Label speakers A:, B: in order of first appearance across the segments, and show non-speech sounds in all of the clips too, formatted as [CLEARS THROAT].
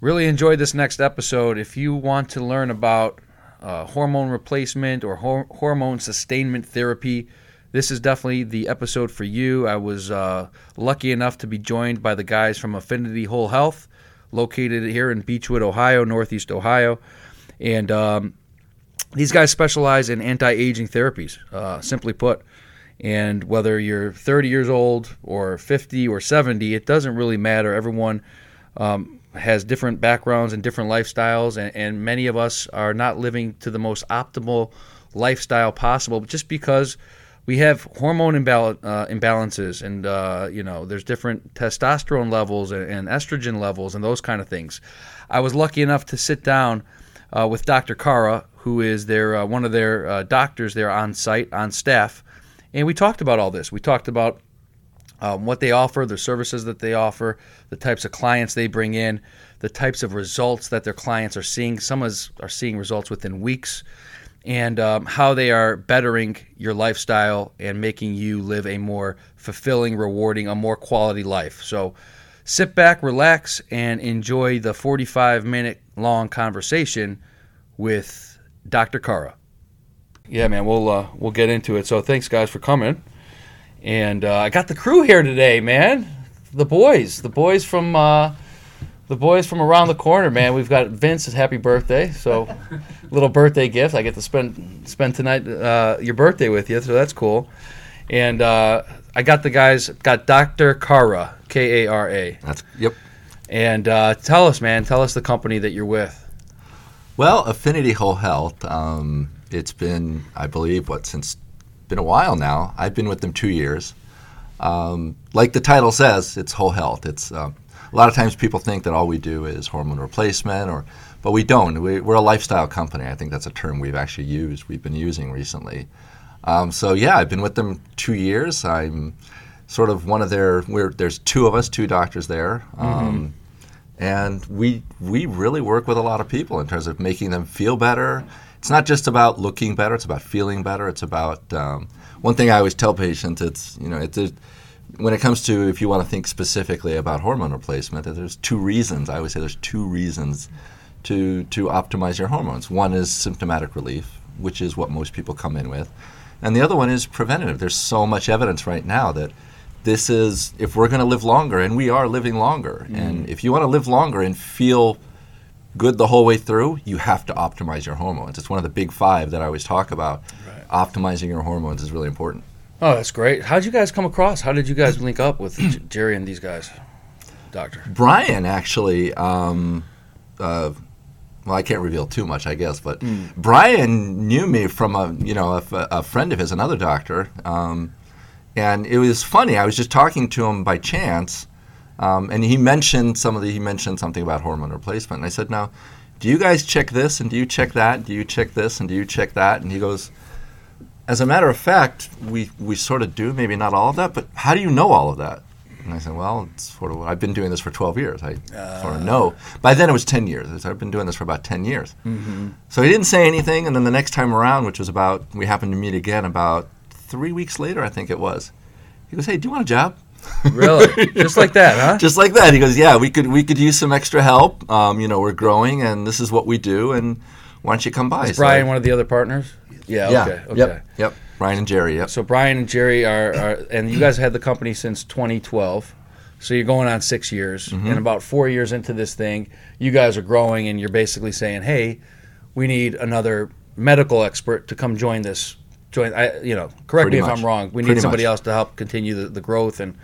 A: Really enjoyed this next episode. If you want to learn about uh, hormone replacement or hor- hormone sustainment therapy, this is definitely the episode for you. I was uh, lucky enough to be joined by the guys from Affinity Whole Health, located here in Beachwood, Ohio, Northeast Ohio. And um, these guys specialize in anti aging therapies, uh, simply put. And whether you're 30 years old or 50 or 70, it doesn't really matter. Everyone um, has different backgrounds and different lifestyles, and, and, many of us are not living to the most optimal lifestyle possible just because we have hormone imbal- uh, imbalances and uh, you know there's different testosterone levels and, and, estrogen levels and those kind of things. I was lucky enough to sit down uh, with dr kara who is their uh, one of their uh, doctors there on site on staff and we talked about all this. We talked about um, what they offer the services that they offer the types of clients they bring in the types of results that their clients are seeing some is, are seeing results within weeks and um, how they are bettering your lifestyle and making you live a more fulfilling, rewarding, a more quality life. So sit back, relax, and enjoy the 45 minute long conversation with Dr. Kara. Yeah, man, we'll uh, we'll get into it. So thanks, guys, for coming. And uh, I got the crew here today, man. The boys, the boys from uh, the boys from around the corner, man. We've got Vince's happy birthday, so [LAUGHS] little birthday gift. I get to spend spend tonight uh, your birthday with you, so that's cool. And uh, I got the guys got Dr. Kara, K A R A.
B: That's yep.
A: And uh, tell us, man, tell us the company that you're with.
B: Well, Affinity Whole Health. Um, it's been, I believe, what since been a while now. I've been with them two years. Um, like the title says, it's whole health. It's uh, a lot of times people think that all we do is hormone replacement, or but we don't. We, are a lifestyle company. I think that's a term we've actually used. We've been using recently. Um, so yeah, I've been with them two years. I'm sort of one of their. there's two of us, two doctors there. Mm-hmm. Um, and we we really work with a lot of people in terms of making them feel better. It's not just about looking better; it's about feeling better. It's about um, one thing I always tell patients. It's you know it's when it comes to if you want to think specifically about hormone replacement, there's two reasons. I always say there's two reasons to to optimize your hormones. One is symptomatic relief, which is what most people come in with, and the other one is preventative. There's so much evidence right now that this is if we're going to live longer, and we are living longer, mm. and if you want to live longer and feel good the whole way through, you have to optimize your hormones. It's one of the big five that I always talk about. Right. Optimizing your hormones is really important.
A: Oh, that's great. How did you guys come across? How did you guys link up with Jerry and these guys, Doctor?
B: Brian actually. Um, uh, well, I can't reveal too much, I guess, but mm. Brian knew me from a you know a, a friend of his, another doctor, um, and it was funny. I was just talking to him by chance, um, and he mentioned some of the he mentioned something about hormone replacement, and I said, "Now, do you guys check this and do you check that? Do you check this and do you check that?" And he goes, as a matter of fact, we, we sort of do, maybe not all of that, but how do you know all of that? And I said, well, it's sort of, I've been doing this for 12 years. I uh, sort of know. By then it was 10 years. I've been doing this for about 10 years. Mm-hmm. So he didn't say anything. And then the next time around, which was about, we happened to meet again about three weeks later, I think it was. He goes, hey, do you want a job? [LAUGHS]
A: really? Just like that, huh?
B: Just like that. He goes, yeah, we could we could use some extra help. Um, you know, we're growing, and this is what we do. And why don't you come by?
A: Is Brian so, one of the other partners?
B: Yeah. Yeah. Okay. okay. Yep. Yep. Brian and Jerry. Yep.
A: So Brian and Jerry are, are and you guys had the company since 2012. So you're going on six years, mm-hmm. and about four years into this thing, you guys are growing, and you're basically saying, "Hey, we need another medical expert to come join this. Join, I, you know, correct Pretty me much. if I'm wrong. We need somebody much. else to help continue the, the growth." And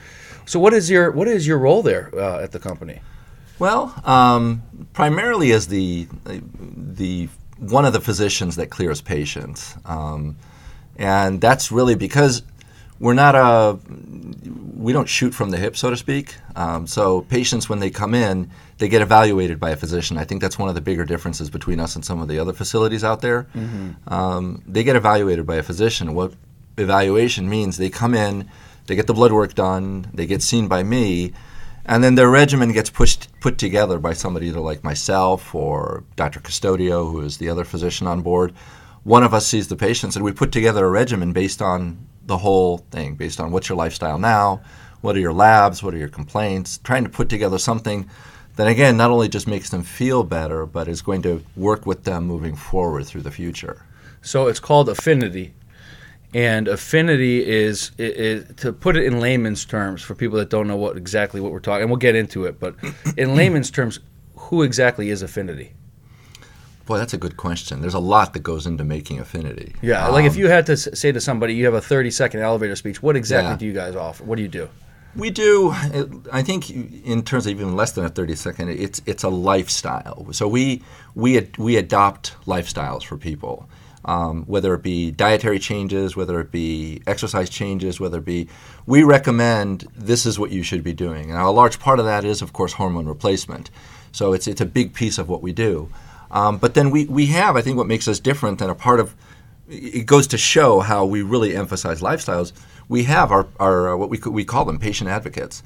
A: so, what is your what is your role there uh, at the company?
B: Well, um, primarily as the the one of the physicians that clears patients. Um, and that's really because we're not a we don't shoot from the hip, so to speak. Um, so patients, when they come in, they get evaluated by a physician. I think that's one of the bigger differences between us and some of the other facilities out there. Mm-hmm. Um, they get evaluated by a physician. What evaluation means? They come in, they get the blood work done, they get seen by me, and then their regimen gets pushed put together by somebody either like myself or Dr. Custodio, who is the other physician on board. One of us sees the patients, and we put together a regimen based on the whole thing, based on what's your lifestyle now, what are your labs, what are your complaints, trying to put together something that, again, not only just makes them feel better, but is going to work with them moving forward through the future.
A: So it's called affinity. And affinity is, i i to put it in layman's terms for people that don't know what exactly what we're talking, and we'll get into it. But in [COUGHS] layman's terms, who exactly is affinity?
B: Boy, that's a good question. There's a lot that goes into making affinity.
A: Yeah, like if you had to say to somebody, you have a 30 second elevator speech, what exactly
B: Yeah.
A: do you guys offer? What do you do?
B: We do. I think in terms of even less than a thirty second, it's it's a lifestyle. So we we ad- we adopt lifestyles for people, um, whether it be dietary changes, whether it be exercise changes, whether it be. We recommend this is what you should be doing. Now, a large part of that is, of course, hormone replacement. So it's it's a big piece of what we do. Um, but then we we have, I think, what makes us different and a part of it goes to show how we really emphasize lifestyles. We have our, our uh, what we, we call them patient advocates,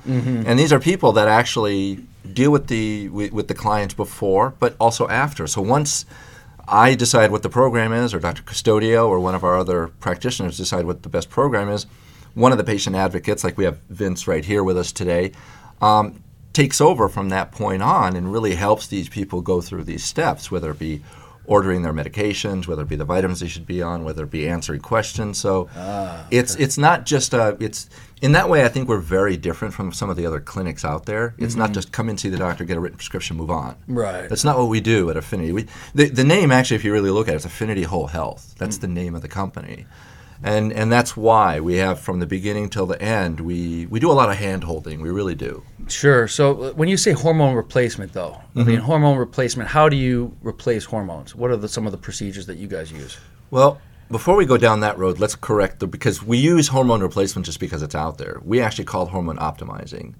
B: and these are people that actually deal with the with, with the clients before, but also after. So once I decide what the program is, or Dr. Custodio or one of our other practitioners decide what the best program is, one of the patient advocates, like we have Vince right here with us today, um, takes over from that point on and really helps these people go through these steps, whether it be ordering their medications, whether it be the vitamins they should be on, whether it be answering questions. So ah, it's it's not just a it's in that way I think we're very different from some of the other clinics out there. It's not mm-hmm. just come in see the doctor, get a written prescription, move on.
A: Right.
B: That's not what we do at Affinity. We, the, the name actually, if you really look at it, it's Affinity Whole Health. That's mm. the name of the company. And, and that's why we have from the beginning till the end, we, we do a lot of hand holding. We really do.
A: Sure. So uh, when you say hormone replacement, though, I mean, hormone replacement, how do you replace hormones? What are the, some of the procedures that you guys use?
B: Well, before we go down that road, let's correct the because we use hormone replacement just because it's out there. We actually call it hormone optimizing.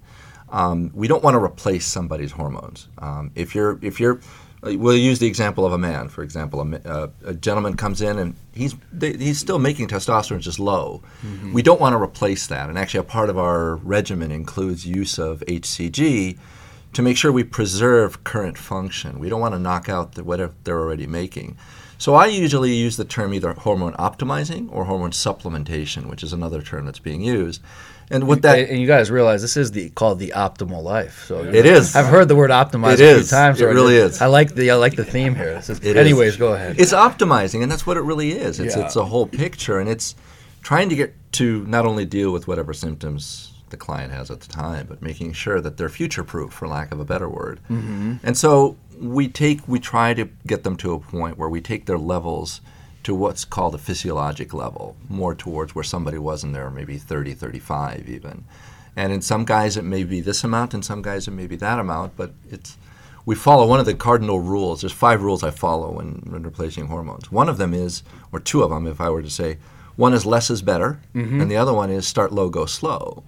B: Um, we don't want to replace somebody's hormones. Um, if you're if you're We'll use the example of a man, for example. A, uh, a gentleman comes in and he's they, he's still making testosterone just low. We don't want to replace that, and actually, a part of our regimen includes use of HCG to make sure we preserve current function. We don't want to knock out the, whatever they're already making. So I usually use the term either hormone optimizing or hormone supplementation, which is another term that's being used. And what that
A: and you guys realize this is the called the optimal life. So
B: It is.
A: I've heard the word optimize
B: It
A: a
B: is.
A: few times.
B: It really is.
A: I like the I like the theme here. This is,
B: It is.
A: anyways, go ahead.
B: It's optimizing, and that's what it really is. It's
A: Yeah.
B: it's a whole picture, and it's trying to get to not only deal with whatever symptoms the client has at the time, but making sure that they're future proof, for lack of a better word. Mm-hmm. And so we take we try to get them to a point where we take their levels to what's called a physiologic level, more towards where somebody was in their maybe 30, 35 even. And in some guys it may be this amount, in some guys it may be that amount, but it's we follow one of the cardinal rules. There's five rules I follow when, when replacing hormones. One of them is, or two of them, if I were to say, one is less is better, mm-hmm. and the other one is start low, go slow.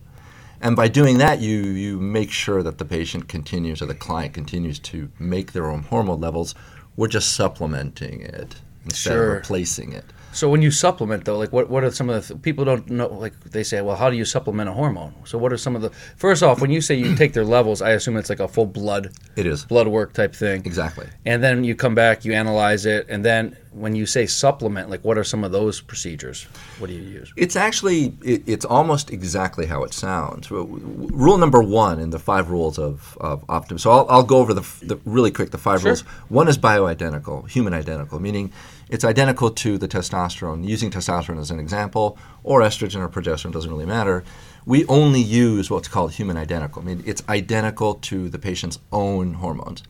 B: And by doing that, you you make sure that the patient continues or the client continues to make their own hormone levels. We're just supplementing it instead
A: Sure.
B: of replacing it.
A: So when you supplement though, like what what are some of the th- people don't know? Like they say, well, how do you supplement a hormone? So what are some of the first off, when you say you take their levels, I assume it's like a full blood
B: It is
A: blood work type thing,
B: exactly.
A: and then you come back, you analyze it, and then when you say supplement, like what are some of those procedures? What do you use?
B: It's actually it, it's almost exactly how it sounds. Rule number one in the five rules of of optim. So I'll, I'll go over the, the really quick the five
A: Sure.
B: rules. One is bioidentical, human identical, meaning it's identical to the testosterone. Using testosterone as an example, or estrogen or progesterone doesn't really matter. We only use what's called human identical. I mean, it's identical to the patient's own hormones,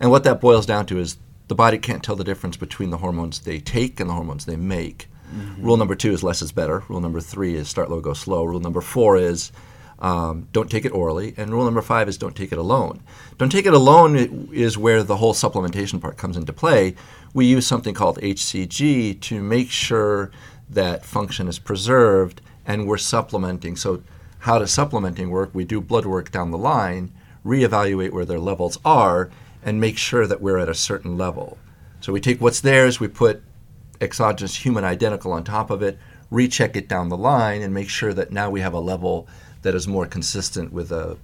B: and what that boils down to is the body can't tell the difference between the hormones they take and the hormones they make. Mm-hmm. Rule number two is less is better. Rule number three is start low, go slow. Rule number four is um, don't take it orally. And rule number five is don't take it alone. Don't take it alone is where the whole supplementation part comes into play. We use something called HCG to make sure that function is preserved and we're supplementing. So, how does supplementing work? We do blood work down the line, reevaluate where their levels are, and make sure that we're at a certain level. So, we take what's theirs, we put exogenous human identical on top of it, recheck it down the line, and make sure that now we have a level that is more consistent with a,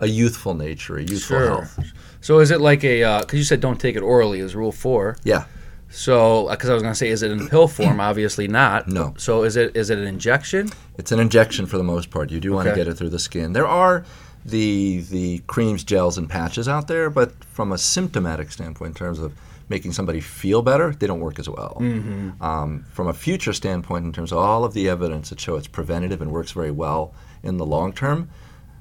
B: a youthful nature, a youthful health.
A: So is it like a? Because you said don't take it orally is rule four.
B: Yeah.
A: So because I was going to say, is it in pill form? [CLEARS THROAT] Obviously not.
B: No.
A: So is it is it an injection?
B: It's an injection for the most part. You do want to get it through the skin. There are the the creams, gels, and patches out there, but from a symptomatic standpoint, in terms of making somebody feel better, they don't work as well.
A: Mm-hmm.
B: Um, from a future standpoint, in terms of all of the evidence that show it's preventative and works very well in the long term,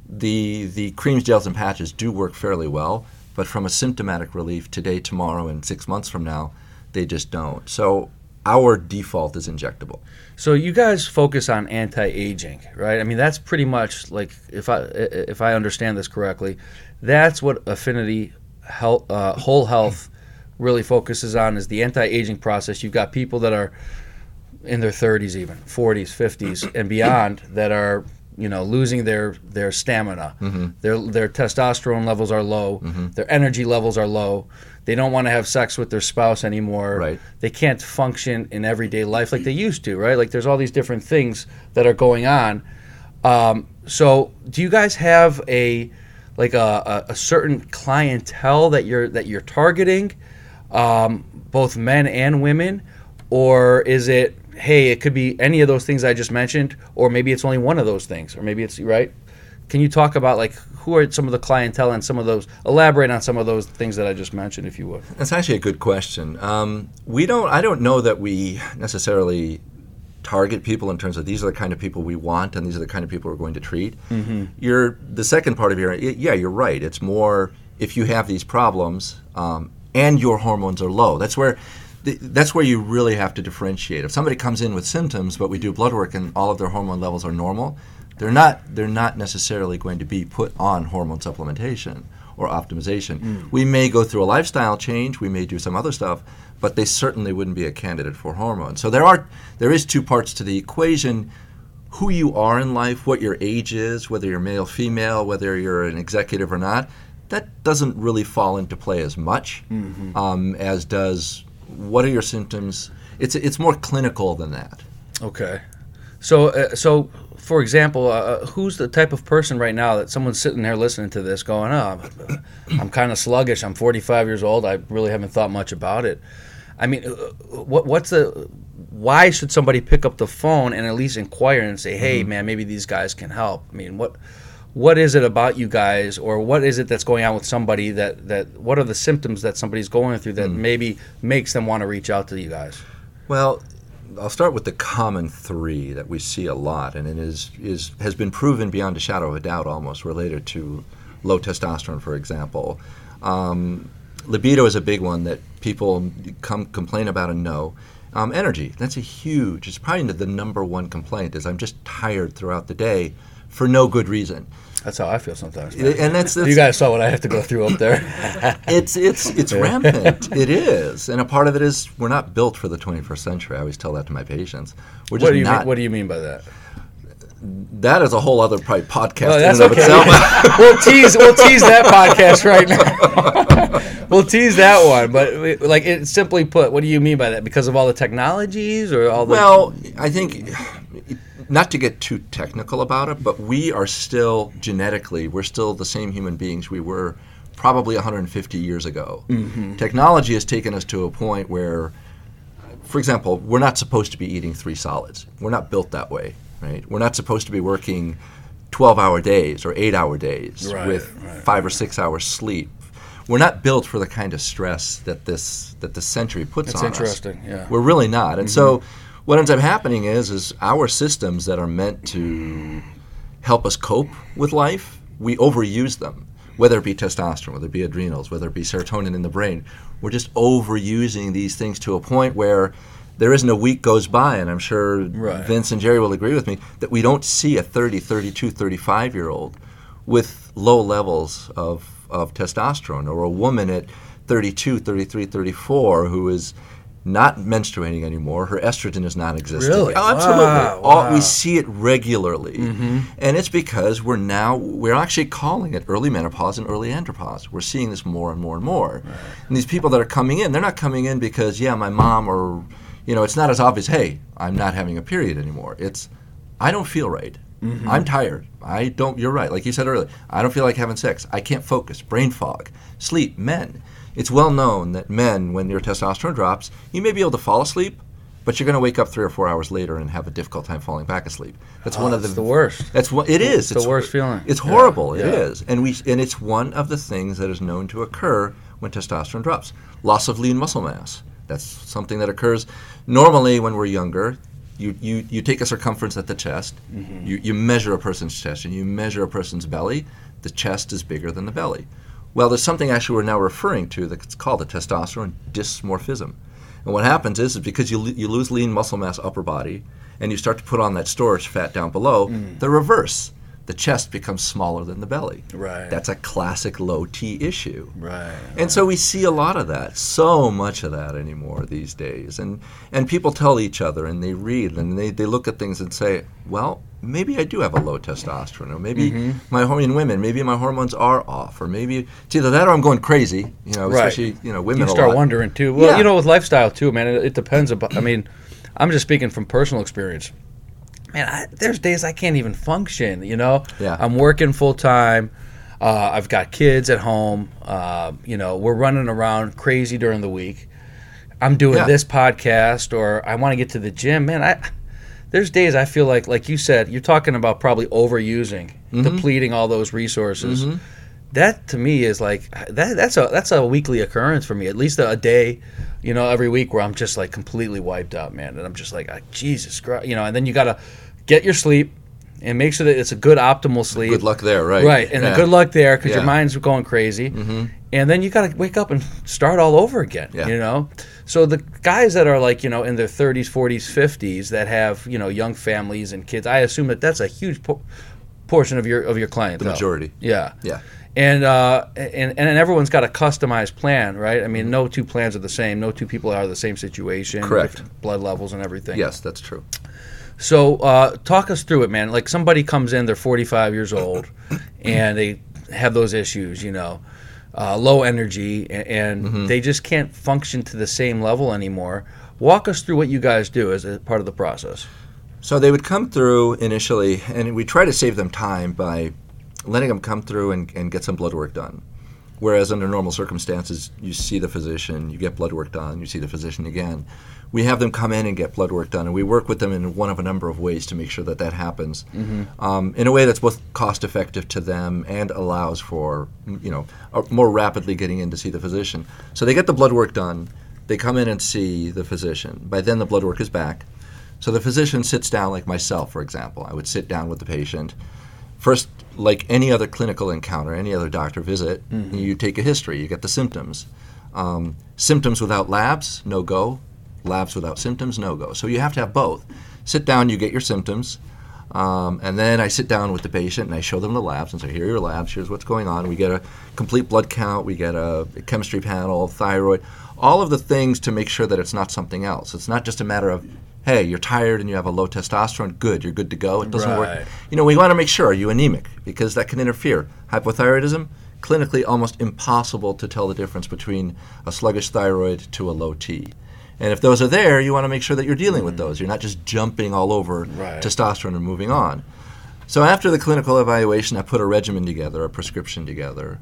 B: the the creams, gels, and patches do work fairly well. But from a symptomatic relief today, tomorrow, and six months from now, they just don't. So our default is injectable.
A: So you guys focus on anti-aging, right? I mean, that's pretty much like if I if I understand this correctly, that's what Affinity Health, uh, Whole Health really focuses on is the anti-aging process. You've got people that are in their 30s, even 40s, 50s, and beyond that are you know losing their their stamina.
B: Mm-hmm.
A: Their their testosterone levels are low. Their energy levels are low. They don't want to have sex with their spouse anymore.
B: Right.
A: They can't function in everyday life like they used to. Right. Like there's all these different things that are going on. Um, so do you guys have a like a, a, a certain clientele that you're that you're targeting, um, both men and women, or is it hey it could be any of those things I just mentioned, or maybe it's only one of those things, or maybe it's right. Can you talk about like who are some of the clientele and some of those? Elaborate on some of those things that I just mentioned, if you would.
B: That's actually a good question. Um, we don't. I don't know that we necessarily target people in terms of these are the kind of people we want and these are the kind of people we're going to treat.
A: Mm-hmm.
B: You're the second part of your. Yeah, you're right. It's more if you have these problems um, and your hormones are low. That's where. Th- That's where you really have to differentiate. If somebody comes in with symptoms, but we do blood work and all of their hormone levels are normal, they're not. They're not necessarily going to be put on hormone supplementation or optimization. We may go through a lifestyle change. We may do some other stuff, but they certainly wouldn't be a candidate for hormones. So there are there is two parts to the equation: who you are in life, what your age is, whether you're male, female, whether you're an executive or not. That doesn't really fall into play as much um, as does what are your symptoms. It's it's more clinical than that.
A: Okay. So, uh, so for example, uh, who's the type of person right now that someone's sitting there listening to this, going, "Oh, I'm kind of sluggish. I'm 45 years old. I really haven't thought much about it." I mean, uh, what what's the why should somebody pick up the phone and at least inquire and say, "Hey, man, maybe these guys can help"? I mean, what what is it about you guys, or what is it that's going on with somebody that that what are the symptoms that somebody's going through that maybe makes them want to reach out to you guys?
B: Well, I'll start with the common three that we see a lot, and it is, is has been proven beyond a shadow of a doubt, almost related to low testosterone, for example. Um, libido is a big one that people come complain about and know. Um, energy, that's a huge. It's probably the number one complaint. Is I'm just tired throughout the day for no good reason,
A: That's how I feel sometimes. man.
B: and that's, that's
A: you guys saw what I have to go through up there. [LAUGHS]
B: it's it's it's rampant. It is, and a part of it is we're not built for the 21st century. I always tell that to my patients. We're just
A: what do you
B: not.
A: mean, what do you mean by that?
B: that is a whole other probably podcast in
A: that's
B: and of
A: okay.
B: itself. [LAUGHS]
A: we'll tease we'll tease that [LAUGHS] podcast right now. we'll tease that one, but like it simply put, what do you mean by that? Because of all the technologies or all the
B: well, I think not to get too technical about it, but we are still genetically we're still the same human beings we were probably 150 years ago.
A: Mm-hmm.
B: Technology has taken us to a point where, for example, we're not supposed to be eating three solids. We're not built that way, right? We're not supposed to be working 12-hour days or eight-hour days
A: Right,
B: with
A: right.
B: five or six hours sleep. We're not built for the kind of stress that this that this century puts
A: It's
B: on
A: interesting,
B: us.
A: yeah. Mm-hmm.
B: We're really not. And so what ends up happening is is our systems that are meant to help us cope with life, we overuse them. Whether it be testosterone, whether it be adrenals, whether it be serotonin in the brain, we're just overusing these things to a point where there isn't a week goes by, and I'm sure
A: Right.
B: Vince and Jerry will agree with me, that we don't see a 30, 32, 35 year old with low levels of, of testosterone or a woman at 32, 33, 34 who is not menstruating anymore. Her estrogen is non-existent.
A: Really?
B: Oh, absolutely.
A: Wow,
B: All,
A: wow.
B: we see it regularly, mm-hmm. and it's because we're now we're actually calling it early menopause and early andropause. We're seeing this more and more and more. And these people that are coming in, they're not coming in because yeah, my mom or you know, it's not as obvious. Hey, I'm not having a period anymore. It's I don't feel right. Mm-hmm. I'm tired. I don't. You're right. Like you said earlier, I don't feel like having sex. I can't focus. Brain fog. Sleep. Men. It's well known that men, when your testosterone drops, you may be able to fall asleep, but you're going to wake up three or four hours later and have a difficult time falling back asleep. That's one of the,
A: the worst.
B: That's what it is.
A: It's the worst feeling.
B: It's
A: Yeah,
B: horrible. It
A: yeah.
B: is, and we and it's one of the things that is known to occur when testosterone drops. Loss of lean muscle mass. That's something that occurs normally when we're younger. You, you, you take a circumference at the chest,
A: Mm-hmm.
B: you, you measure a person's chest, and you measure a person's belly. The chest is bigger than the belly. Well, there's something actually we're now referring to that's called the testosterone dysmorphism. And what happens is, is because you, you lose lean muscle mass upper body and you start to put on that storage fat down below,
A: Mm.
B: the reverse. The chest becomes smaller than the belly.
A: Right.
B: That's a classic low T issue.
A: Right.
B: And so we see a lot of that, so much of that anymore these days. And and people tell each other and they read and they, they look at things and say, well, maybe I do have a low testosterone, or maybe
A: Mm-hmm.
B: my hormone women, maybe my hormones are off, or maybe it's either that or I'm going crazy. You know,
A: Right.
B: especially you know women.
A: you start wondering too. Well,
B: Yeah.
A: you know, with lifestyle too, man. It, it depends. About. I mean, I'm just speaking from personal experience. Man, I, there's days I can't even function. You know,
B: Yeah.
A: I'm working full time. Uh, I've got kids at home. Uh, you know, we're running around crazy during the week. I'm doing
B: Yeah.
A: this podcast, or I want to get to the gym. Man, I there's days I feel like, like you said, you're talking about probably overusing,
B: Mm-hmm.
A: depleting all those resources. That to me is like that. That's a that's a weekly occurrence for me. At least a, day, you know, every week where I'm just like completely wiped out, man. And I'm just like, ah, Jesus Christ, you know. And then you gotta get your sleep and make sure that it's a good optimal sleep.
B: Good luck there, right?
A: Right, and
B: Yeah.
A: good luck there because
B: Yeah.
A: your mind's going crazy. Mm-hmm. And then you got to wake up and start all over again.
B: Yeah.
A: You know, so the guys that are like you know in their 30s, 40s, 50s that have you know young families and kids, I assume that that's a huge po- portion of your of your clientele.
B: majority.
A: Yeah.
B: Yeah.
A: And, uh, and and everyone's got a customized plan, right? I mean, no two plans are the same. No two people are the same situation.
B: Correct.
A: Blood levels and everything.
B: Yes, that's true.
A: So uh, talk us through it, man. Like somebody comes in, they're 45 years old, [COUGHS] and they have those issues, you know, uh, low energy, and
B: Mm-hmm.
A: they just can't function to the same level anymore. Walk us through what you guys do as a part of the process.
B: So they would come through initially, and we try to save them time by letting them come through and, and get some blood work done. Whereas under normal circumstances, you see the physician, you get blood work done, you see the physician again. We have them come in and get blood work done, and we work with them in one of a number of ways to make sure that that happens um, in a way that's both cost effective to them and allows for you know more rapidly getting in to see the physician. So they get the blood work done, they come in and see the physician. By then, the blood work is back. So the physician sits down, like myself, for example. I would sit down with the patient. First, like any other clinical encounter, any other doctor visit, you take a history, you get the symptoms. Um, symptoms without labs, no go. Labs without symptoms, no go. So you have to have both. Sit down, you get your symptoms, um, and then I sit down with the patient and I show them the labs and say, here are your labs, here's what's going on. We get a complete blood count, we get a chemistry panel, thyroid, all of the things to make sure that it's not something else. It's not just a matter of, hey, you're tired and you have a low testosterone, good, you're good to go. It doesn't
A: Right.
B: work. You know, we want to make sure, are you anemic? Because that can interfere. Hypothyroidism, clinically almost impossible to tell the difference between a sluggish thyroid to a low T. And if those are there, you want to make sure that you're dealing with mm-hmm. those. You're not just jumping all over
A: Right.
B: testosterone and moving on. So after the clinical evaluation, I put a regimen together, a prescription together,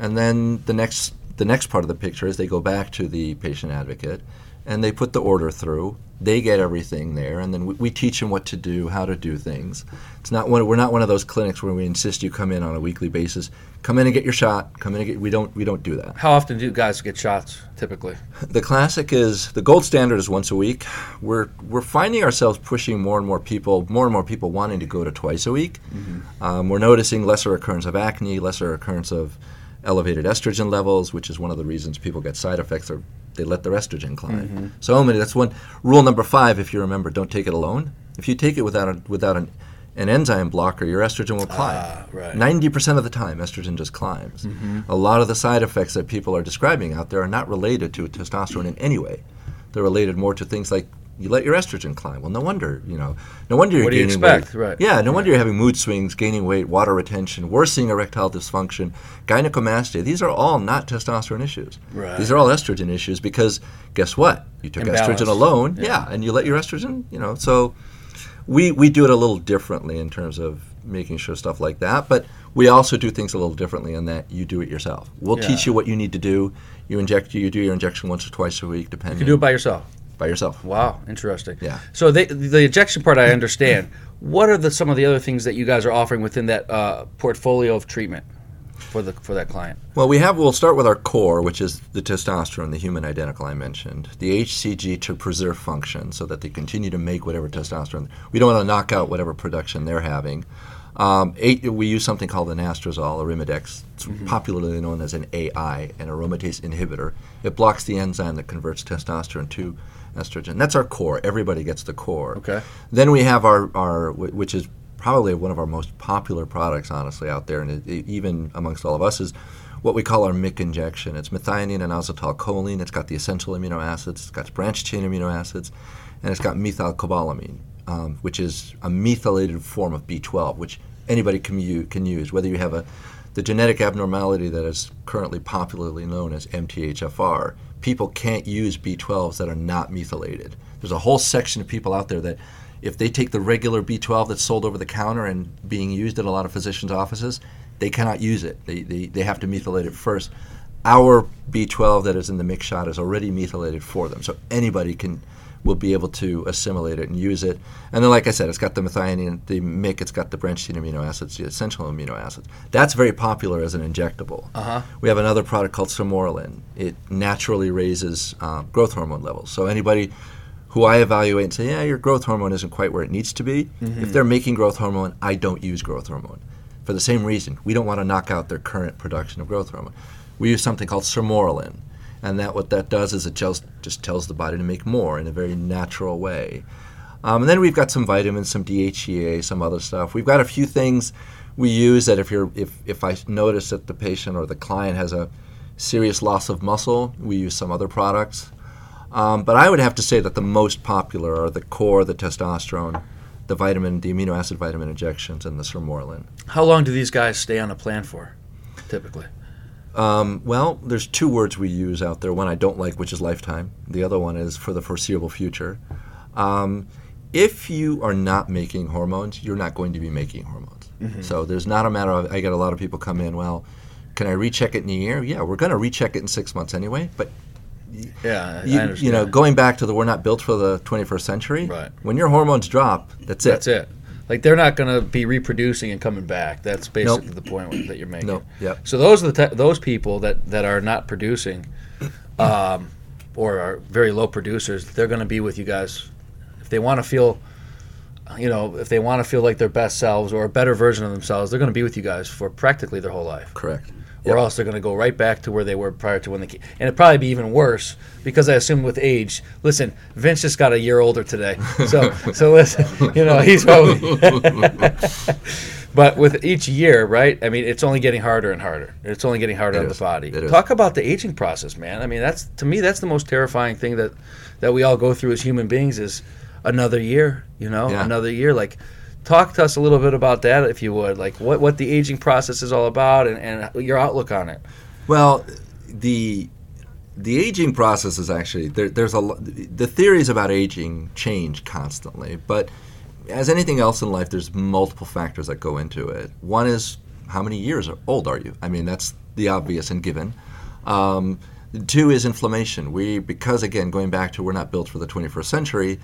B: and then the next the next part of the picture is they go back to the patient advocate and they put the order through. They get everything there, and then we, we teach them what to do, how to do things. It's not one, we're not one of those clinics where we insist you come in on a weekly basis. Come in and get your shot. Come in and get. We don't we don't do that.
A: How often do guys get shots typically?
B: The classic is the gold standard is once a week. We're we're finding ourselves pushing more and more people, more and more people wanting to go to twice a week. Um, we're noticing lesser occurrence of acne, lesser occurrence of elevated estrogen levels, which is one of the reasons people get side effects or they let their estrogen climb. So many. That's one rule number five. If you remember, don't take it alone. If you take it without a, without an an enzyme blocker, your estrogen will climb.
A: Ah, right.
B: Ninety percent of the time, estrogen just climbs. A lot of the side effects that people are describing out there are not related to testosterone in any way. They're related more to things like you let your estrogen climb. Well, no wonder, you know, no wonder you're
A: What do you
B: gaining
A: expect?
B: weight.
A: Right.
B: Yeah, no wonder you're having mood swings, gaining weight, water retention, worsening erectile dysfunction, gynecomastia. These are all not testosterone issues.
A: Right.
B: These are all estrogen issues because guess what? You took
A: Imbalance.
B: estrogen alone,
A: Yeah.
B: yeah, and you let your estrogen, you know, so we we do it a little differently in terms of making sure stuff like that but we also do things a little differently in that you do it yourself we'll
A: Yeah.
B: teach you what you need to do you inject you do your injection once or twice a week depending
A: You can do it by yourself.
B: By yourself.
A: Wow, interesting.
B: Yeah.
A: So they, the ejection part, I understand. what are the some of the other things that you guys are offering within that uh, portfolio of treatment for the for that client?
B: Well, we have. We'll start with our core, which is the testosterone, the human identical I mentioned, the HCG to preserve function, so that they continue to make whatever testosterone. We don't want to knock out whatever production they're having. Um, eight, we use something called anastrozole or Arimidex. It's popularly known as an AI, an aromatase inhibitor. It blocks the enzyme that converts testosterone to estrogen. That's our core. Everybody gets the core.
A: Okay.
B: Then we have our, our which is probably one of our most popular products, honestly, out there, and it, it- even amongst all of us, is what we call our MIC injection. It's methionine and acetylcholine. It's got the essential amino acids. It's got branched chain amino acids, and it's got methylcobalamin, um, which is a methylated form of B12, which anybody can, u- can use, whether you have a the genetic abnormality that is currently popularly known as MTHFR. People can't use B12s that are not methylated. There's a whole section of people out there that, if they take the regular B12 that's sold over the counter and being used at a lot of physicians' offices, they cannot use it. They, they, they have to methylate it first. Our B12 that is in the mix shot is already methylated for them, so anybody can will be able to assimilate it and use it. And then, like I said, it's got the methionine, the MIC, it's got the branched chain amino acids, the essential amino acids. That's very popular as an injectable.
A: Uh-huh.
B: We have another product called Sermorelin. It naturally raises uh, growth hormone levels. So anybody who I evaluate and say, yeah, your growth hormone isn't quite where it needs to be, if they're making growth hormone, I don't use growth hormone. For the same reason, we don't want to knock out their current production of growth hormone. We use something called Sermorelin, and that what that does is it just just tells the body to make more in a very natural way. Um, and then we've got some vitamins, some DHEA, some other stuff. We've got a few things we use that if you're if if I notice that the patient or the client has a serious loss of muscle, we use some other products. Um, but I would have to say that the most popular are the core, the testosterone, the vitamin, the amino acid vitamin injections, and the Sermorelin.
A: How long do these guys stay on a plan for, typically?
B: Um, well, there's two words we use out there. One I don't like, which is lifetime. The other one is for the foreseeable future. Um, if you are not making hormones, you're not going to be making hormones. So there's not a matter of. I get a lot of people come in. Well, can I recheck it in a year? Yeah, we're going to recheck it in six months anyway. But
A: Yeah,
B: you, you know, going back to the we're not built for the 21st century.
A: Right.
B: When your hormones drop, that's it.
A: That's it. Like they're not going to be reproducing and coming back. That's basically the point that you're making.
B: Nope. Yep.
A: So those are the those people that, that are not producing, um, or are very low producers. They're going to be with you guys if they want to feel, you know, if they want to feel like their best selves or a better version of themselves. They're going to be with you guys for practically their whole life.
B: Correct.
A: Or else they're going to go right back to where they were prior to when they came. And it'd probably be even worse because I assume with age. Listen, Vince just got a year older today, so [LAUGHS] so listen, you know he's probably. [LAUGHS] but with each year, right? I mean, it's only getting harder and harder. It's only getting harder
B: It
A: on
B: is.
A: the body.
B: It is.
A: Talk about the aging process, man. I mean, that's to me that's the most terrifying thing that that we all go through as human beings is another year. You know,
B: Yeah.
A: another year. Like, talk to us a little bit about that, if you would. Like, what what the aging process is all about, and, and your outlook on it.
B: Well, the the aging process is actually there, there's a the theories about aging change constantly, but as anything else in life, there's multiple factors that go into it. One is how many years old are you? I mean, that's the obvious and given. Um, two is inflammation. We because again going back to we're not built for the 21st century.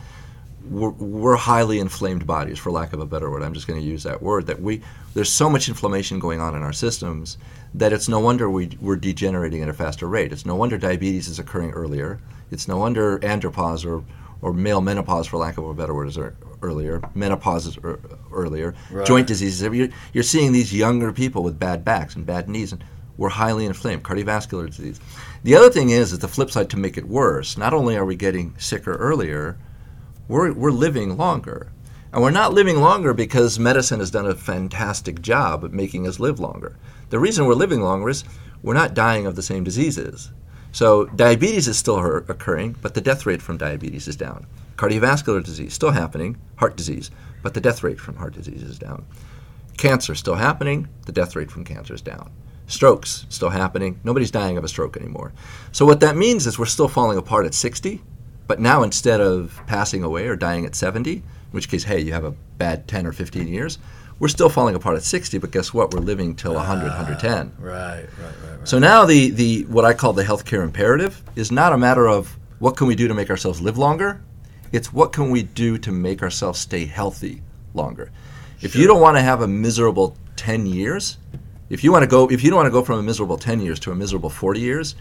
B: We're, we're highly inflamed bodies, for lack of a better word. I'm just going to use that word. That we there's so much inflammation going on in our systems that it's no wonder we, we're degenerating at a faster rate. It's no wonder diabetes is occurring earlier. It's no wonder andropause or, or male menopause, for lack of a better word, is er, earlier. Menopause is ear- earlier.
A: Right.
B: Joint diseases. You're, you're seeing these younger people with bad backs and bad knees, and we're highly inflamed. Cardiovascular disease. The other thing is, is the flip side to make it worse. Not only are we getting sicker earlier, we're, we're living longer. And we're not living longer because medicine has done a fantastic job at making us live longer. The reason we're living longer is we're not dying of the same diseases. So diabetes is still occurring, but the death rate from diabetes is down. Cardiovascular disease still happening, heart disease, but the death rate from heart disease is down. Cancer still happening, the death rate from cancer is down. Strokes still happening, nobody's dying of a stroke anymore. So what that means is we're still falling apart at 60, but now instead of passing away or dying at 70, in which case, hey, you have a bad 10 or 15 years, we're still falling apart at 60, but guess what? We're living till 100, 110.
A: Ah, right, right, right, right.
B: So now the, the what I call the healthcare imperative is not a matter of what can we do to make ourselves live longer? It's what can we do to make ourselves stay healthy longer. If you don't want to have a miserable 10 years, if you want to go if you don't want to go from a miserable 10 years to a miserable 40 years,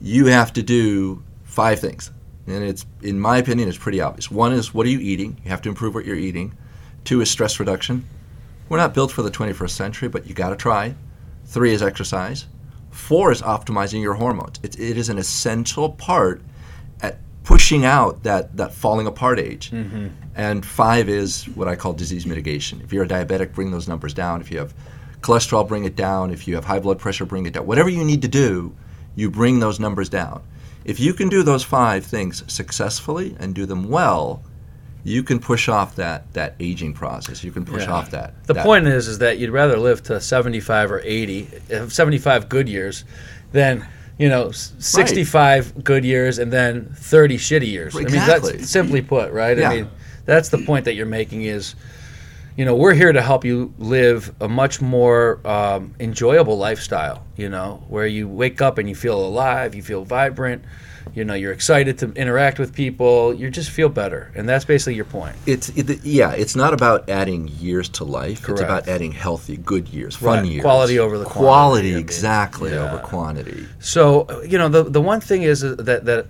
B: you have to do five things. And it's in my opinion it's pretty obvious. One is what are you eating? You have to improve what you're eating. Two is stress reduction. We're not built for the 21st century, but you got to try. Three is exercise. Four is optimizing your hormones. It, it is an essential part at pushing out that, that falling apart age.
A: Mm-hmm.
B: And five is what I call disease mitigation. If you're a diabetic, bring those numbers down. If you have cholesterol, bring it down. If you have high blood pressure, bring it down. Whatever you need to do, you bring those numbers down. If you can do those five things successfully and do them well, you can push off that, that aging process. You can push
A: Yeah.
B: off that.
A: The
B: that-
A: point is, is that you'd rather live to 75 or 80, uh, 75 good years, than you know s- 65 good years and then 30 shitty years. I mean, that's simply put, right?
B: Yeah.
A: I mean, that's the point that you're making is, you know, we're here to help you live a much more um, enjoyable lifestyle. You know, where you wake up and you feel alive, you feel vibrant. You know, you're excited to interact with people. You just feel better, and that's basically your point.
B: It's it, yeah. It's not about adding years to life. It's about adding healthy, good years, fun
A: Right.
B: years,
A: Quality over the quantity,
B: quality. Exactly
A: yeah.
B: over quantity.
A: So uh, you know the the one thing is that that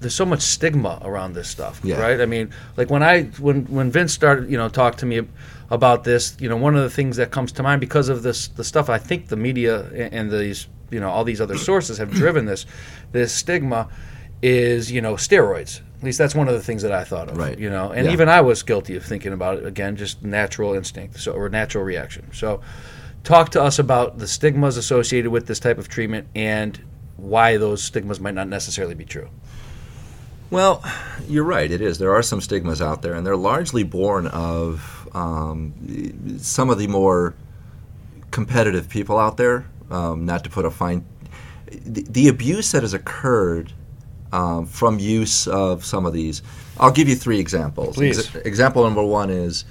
A: there's so much stigma around this stuff,
B: Yeah.
A: right? I mean, like when I when when Vince started, you know, talk to me about this, you know, one of the things that comes to mind because of this the stuff I think the media and these you know all these other [CLEARS THROAT] sources have driven this this stigma is you know steroids. At least that's one of the things that I thought of,
B: Right.
A: you know, and
B: Yeah.
A: even I was guilty of thinking about it again, just natural instinct, so or natural reaction. So, talk to us about the stigmas associated with this type of treatment and why those stigmas might not necessarily be true.
B: Well, you're right. It is. There are some stigmas out there, and they're largely born of um, some of the more competitive people out there. Um, not to put a fine, the, the abuse that has occurred um, from use of some of these. I'll give you three examples.
A: Please.
B: Ex- example number one is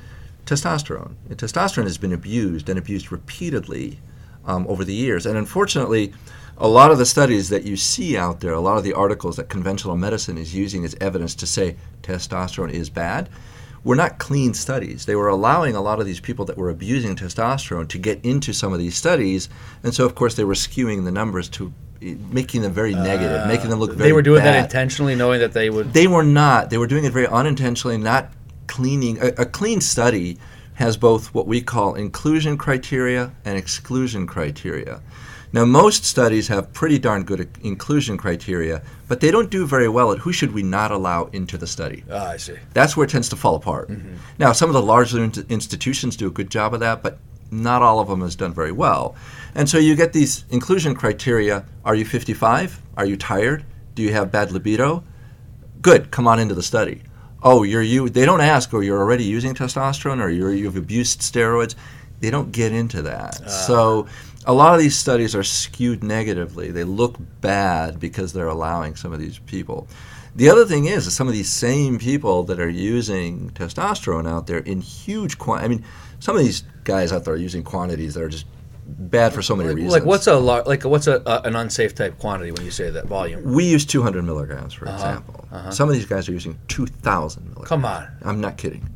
B: testosterone. And testosterone has been abused and abused repeatedly um, over the years. And unfortunately, a lot of the studies that you see out there, a lot of the articles that conventional medicine is using as evidence to say testosterone is bad, were not clean studies. They were allowing a lot of these people that were abusing testosterone to get into some of these studies. And so, of course, they were skewing the numbers to eh, making them very negative, making them look very
A: they were doing that intentionally, knowing that they would.
B: They were not. They were doing it very unintentionally, not cleaning. A, a clean study has both what we call inclusion criteria and exclusion criteria. Now, most studies have pretty darn good inclusion criteria, but they don't do very well at who should we not allow into the study.
A: Ah, I see.
B: That's where it tends to fall apart. Now, some of the larger in- institutions do a good job of that, but not all of them has done very well. And so you get these inclusion criteria. Are you 55? Are you tired? Do you have bad libido? Good, come on into the study. Oh, you're you. They don't ask, oh, you're already using testosterone or you're, you've abused steroids. They don't get into that. So a lot of these studies are skewed negatively. They look bad because they're allowing some of these people. The other thing is, is some of these same people that are using testosterone out there in huge quantities. I mean, some of these guys out there are using quantities that are just bad for so many
A: Like,
B: reasons.
A: like what's a lar- like what's a, an unsafe type quantity when you say that volume?
B: we use 200 milligrams,
A: Uh-huh.
B: for example. Some of these guys are using 2,000 milligrams.
A: Come on.
B: I'm not kidding.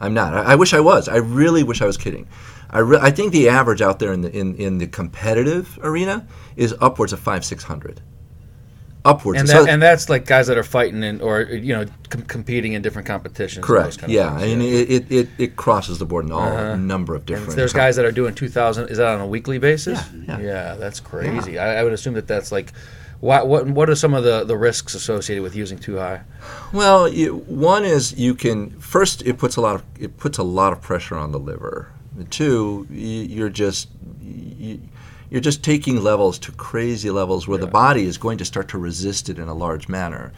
B: I'm not. I, I wish I was. I really wish I was kidding. I, re- I think the average out there in the in, in the competitive arena is upwards of five six hundred. Upwards.
A: And
B: So-
A: and that's like guys that are fighting in or you know com- competing in different competitions. and those
B: correct. yeah. I mean, it, it, it, it crosses the board in all
A: Uh-huh.
B: number of
A: And
B: different.
A: there's
B: com-
A: guys that are doing 2,000. Is that on a weekly basis?
B: Yeah, yeah.
A: yeah that's crazy. I, I would assume that that's like, what what what are some of the, the risks associated with using too high?
B: Well, you, one is you can first it puts a lot of it puts a lot of pressure on the liver. Two, you, you're just you, you're just taking levels to crazy levels where the body is going to start to resist it in a large manner.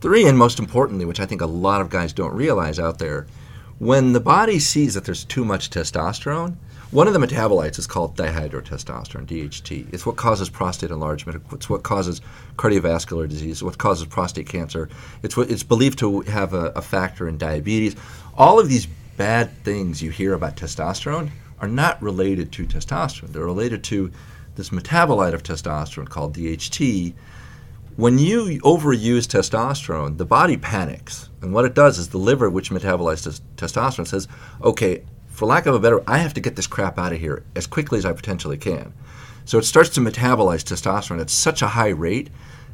B: Three, and most importantly, which I think a lot of guys don't realize out there, when the body sees that there's too much testosterone, one of the metabolites is called dihydrotestosterone, DHT. It's what causes prostate enlargement. It's what causes cardiovascular disease. It's what causes prostate cancer. It's what it's believed to have a, a factor in diabetes. All of these bad things you hear about testosterone are not related to testosterone. They're related to this metabolite of testosterone called DHT, when you overuse testosterone, the body panics. And what it does is the liver, which metabolizes testosterone, says, okay, for lack of a better, I have to get this crap out of here as quickly as I potentially can. So it starts to metabolize testosterone at such a high rate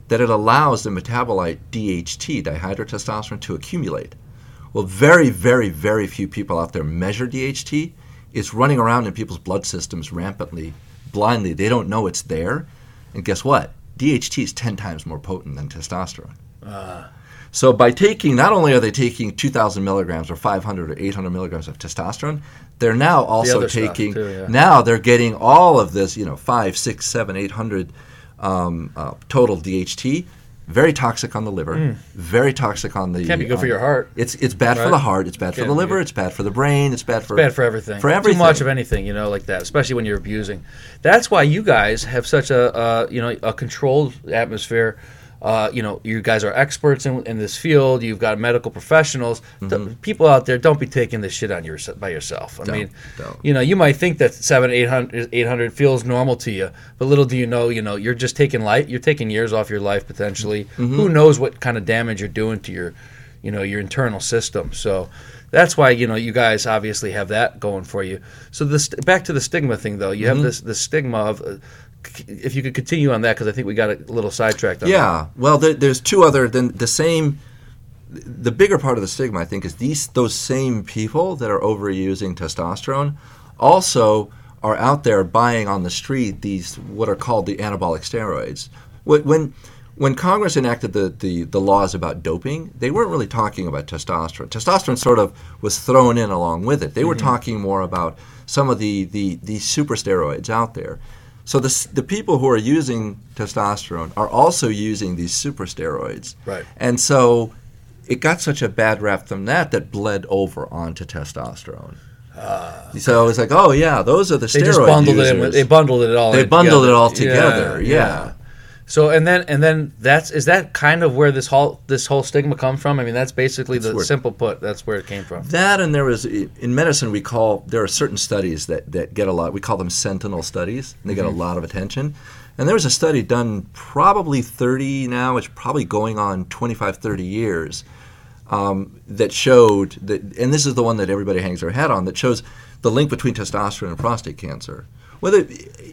B: that it allows the metabolite DHT, dihydrotestosterone, to accumulate. Well, very, very, very few people out there measure DHT. It's running around in people's blood systems rampantly, blindly. They don't know it's there. And guess what? DHT is 10 times more potent than testosterone. Uh. So by taking, not only are they taking 2,000 milligrams or 500 or 800 milligrams of testosterone, they're now also
A: other
B: taking.
A: too, yeah.
B: Now they're getting all of this, you know, five, six, seven, eight hundred um, uh, total DHT. Very toxic on the liver. Very toxic on the.
A: Can't be good for your heart.
B: It's it's bad for the heart. It's bad for
A: Can't
B: the liver.
A: good.
B: It's bad for the brain. It's bad for
A: bad for everything.
B: For everything.
A: Too much of anything, you know, like that, especially when you're abusing. That's why you guys have such a, uh, you know, a controlled atmosphere. Uh, you know, you guys are experts in, in this field. You've got medical professionals. The people out there, don't be taking this shit on your, by yourself. I
B: Don't,
A: mean,
B: don't.
A: you know, you might think that seven, 800, 800 feels normal to you, but little do you know, you know, you're just taking life. You're taking years off your life potentially. Who knows what kind of damage you're doing to your, you know, your internal system. So that's why you know you guys obviously have that going for you. So this back to the stigma thing though. You have this the stigma of. Uh, if you could continue on that, because I think we got a little sidetracked. On that.
B: Yeah. Well, there, there's two other than the same. The bigger part of the stigma, I think, is these those same people that are overusing testosterone also are out there buying on the street these what are called the anabolic steroids. When when Congress enacted the, the, the laws about doping, they weren't really talking about testosterone. Testosterone sort of was thrown in along with it. They were mm-hmm. talking more about some of the, the, the super steroids out there. So the, the people who are using testosterone are also using these super steroids.
A: Right.
B: And so it got such a bad rap from that that bled over onto testosterone. Ah. so it's like, oh yeah, those are the.
A: They
B: steroid
A: just bundled it. In, they bundled it all.
B: They bundled it all
A: Yeah,
B: together. yeah.
A: So and then and then that's is that kind of where this whole this whole stigma comes from? I mean, that's basically the
B: where-
A: simple put. That's where it came from.
B: That and there was in medicine we call there are certain studies that, that get a lot we call them sentinel studies and they get a lot of attention and there was a study done probably 30 now it's probably going on 25 30 years um, that showed that and this is the one that everybody hangs their hat on that shows the link between testosterone and prostate cancer whether